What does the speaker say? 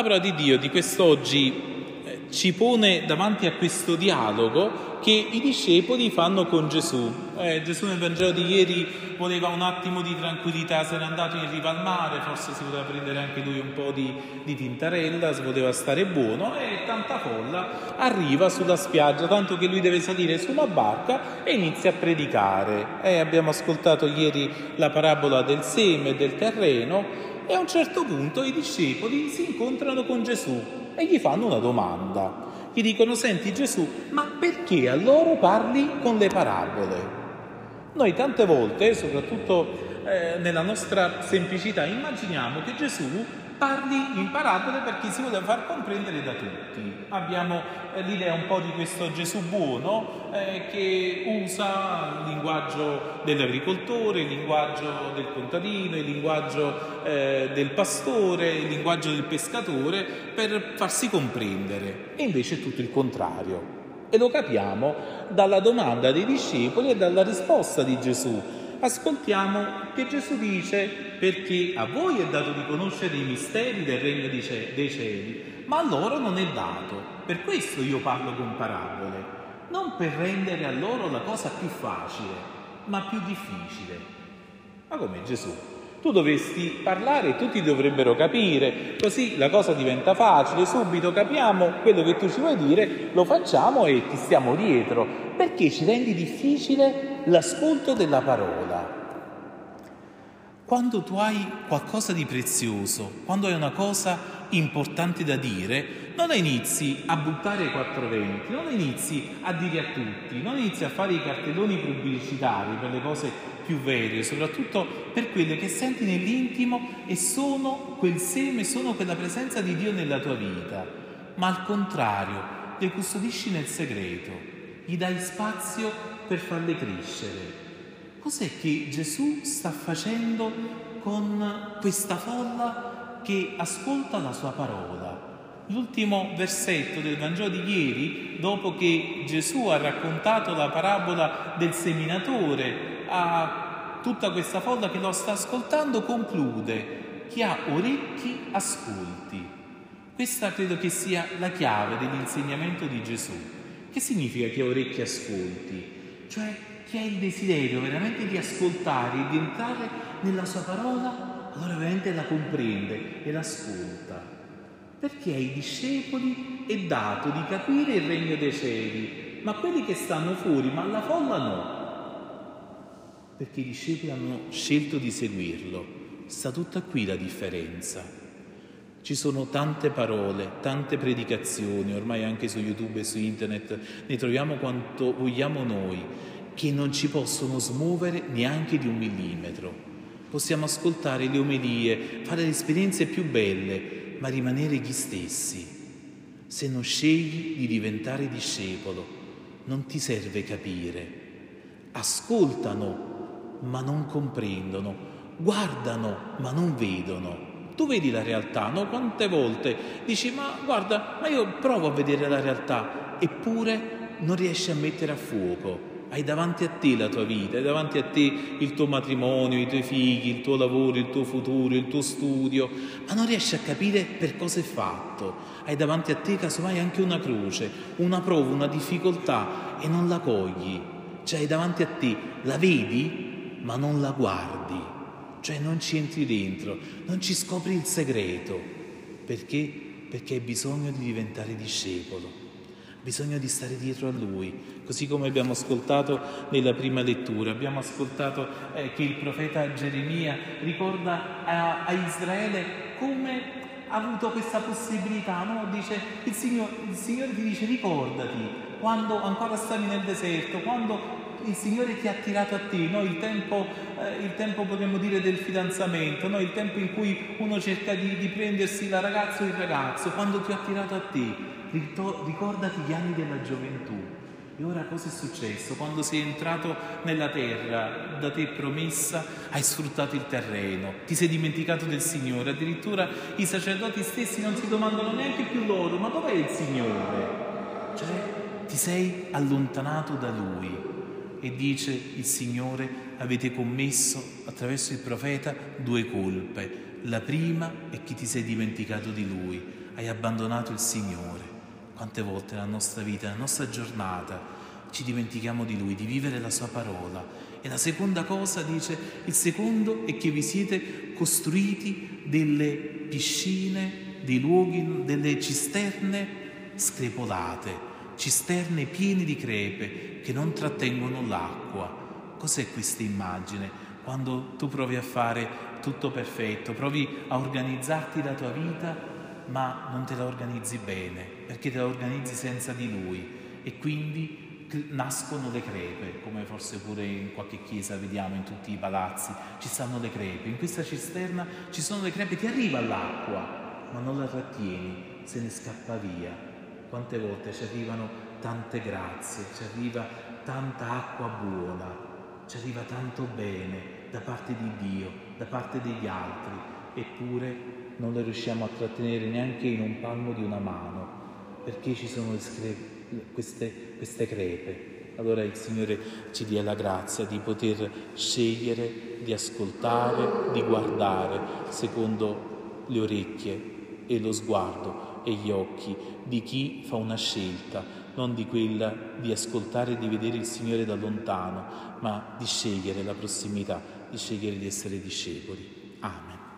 La parola di Dio di quest'oggi ci pone davanti a questo dialogo che i discepoli fanno con Gesù. Eh, Gesù nel Vangelo di ieri voleva un attimo di tranquillità, se n'è andato in riva al mare, forse si poteva prendere anche lui un po' di, di tintarella, si poteva stare buono e tanta folla arriva sulla spiaggia, tanto che lui deve salire su una barca e inizia a predicare. Eh, abbiamo ascoltato ieri la parabola del seme e del terreno e a un certo punto i discepoli si incontrano con Gesù e gli fanno una domanda. Gli dicono, senti Gesù, ma perché a loro parli con le parabole? Noi tante volte, soprattutto eh, nella nostra semplicità, immaginiamo che Gesù parli in parabole perché si vuole far comprendere da tutti. Abbiamo eh, l'idea un po' di questo Gesù buono eh, che usa il linguaggio dell'agricoltore, il linguaggio del contadino, il linguaggio eh, del pastore, il linguaggio del pescatore per farsi comprendere. E invece è tutto il contrario. E lo capiamo dalla domanda dei discepoli e dalla risposta di Gesù ascoltiamo che Gesù dice perché a voi è dato di conoscere i misteri del regno dei cieli, ma a loro non è dato. Per questo io parlo con parabole, non per rendere a loro la cosa più facile, ma più difficile. Ma come Gesù? Tu dovresti parlare e tutti dovrebbero capire, così la cosa diventa facile, subito capiamo quello che tu ci vuoi dire, lo facciamo e ti stiamo dietro, perché ci rendi difficile l'ascolto della parola. Quando tu hai qualcosa di prezioso, quando hai una cosa importante da dire, non inizi a buttare i 420, non inizi a dire a tutti, non inizi a fare i cartelloni pubblicitari per le cose più vere, soprattutto per quelle che senti nell'intimo e sono quel seme, sono quella presenza di Dio nella tua vita, ma al contrario, le custodisci nel segreto, gli dai spazio per farle crescere. Cos'è che Gesù sta facendo con questa folla che ascolta la sua parola? L'ultimo versetto del Vangelo di ieri, dopo che Gesù ha raccontato la parabola del seminatore a tutta questa folla che lo sta ascoltando, conclude, chi ha orecchi ascolti. Questa credo che sia la chiave dell'insegnamento di Gesù. Che significa che ha orecchi ascolti? Cioè chi ha il desiderio veramente di ascoltare e di entrare nella sua parola, allora veramente la comprende e l'ascolta. Perché ai discepoli è dato di capire il regno dei cieli, ma quelli che stanno fuori, ma alla folla no. Perché i discepoli hanno scelto di seguirlo. Sta tutta qui la differenza. Ci sono tante parole, tante predicazioni, ormai anche su YouTube e su internet ne troviamo quanto vogliamo noi, che non ci possono smuovere neanche di un millimetro. Possiamo ascoltare le omelie, fare le esperienze più belle, ma rimanere gli stessi. Se non scegli di diventare discepolo, non ti serve capire. Ascoltano, ma non comprendono. Guardano, ma non vedono tu vedi la realtà, no? Quante volte dici, ma guarda, ma io provo a vedere la realtà, eppure non riesci a mettere a fuoco. Hai davanti a te la tua vita, hai davanti a te il tuo matrimonio, i tuoi figli, il tuo lavoro, il tuo futuro, il tuo studio, ma non riesci a capire per cosa è fatto. Hai davanti a te casomai anche una croce, una prova, una difficoltà e non la cogli. Cioè hai davanti a te, la vedi, ma non la guardi cioè non ci entri dentro, non ci scopri il segreto. Perché? Perché hai bisogno di diventare discepolo, bisogno di stare dietro a Lui, così come abbiamo ascoltato nella prima lettura. Abbiamo ascoltato eh, che il profeta Geremia ricorda a, a Israele come ha avuto questa possibilità, no? Dice, il Signore, il Signore ti dice ricordati quando ancora stavi nel deserto, quando il Signore ti ha tirato a te, no? il, tempo, eh, il tempo potremmo dire del fidanzamento, no? il tempo in cui uno cerca di, di prendersi la ragazza o il ragazzo, quando ti ha tirato a te, ricordati gli anni della gioventù. E ora cosa è successo? Quando sei entrato nella terra da te promessa, hai sfruttato il terreno, ti sei dimenticato del Signore, addirittura i sacerdoti stessi non si domandano neanche più loro, ma dov'è il Signore? Cioè, ti sei allontanato da Lui e dice il Signore avete commesso attraverso il profeta due colpe. La prima è che ti sei dimenticato di Lui. hai abbandonato il Signore. Quante volte nella nostra vita, nella nostra giornata, ci dimentichiamo di Lui, di vivere la Sua parola. E la seconda cosa dice, il secondo è che vi siete costruiti delle piscine, dei luoghi, delle cisterne screpolate, cisterne piene di crepe che non trattengono l'acqua. Cos'è questa immagine? Quando tu provi a fare tutto perfetto, provi a organizzarti la tua vita, ma non te la organizzi bene, perché te la organizzi senza di Lui e quindi nascono le crepe, come forse pure in qualche chiesa vediamo in tutti i palazzi, ci stanno le crepe. In questa cisterna ci sono le crepe, ti arriva l'acqua, ma non la trattieni, se ne scappa via. Quante volte ci arrivano tante grazie, ci arriva tanta acqua buona, ci arriva tanto bene da parte di Dio, da parte degli altri, eppure non le riusciamo a trattenere neanche in un palmo di una mano, perché ci sono queste, queste crepe. Allora il Signore ci dia la grazia di poter scegliere, di ascoltare, di guardare secondo le orecchie e lo sguardo e gli occhi di chi fa una scelta, non di quella di ascoltare e di vedere il Signore da lontano, ma di scegliere la prossimità, di scegliere di essere discepoli. Amen.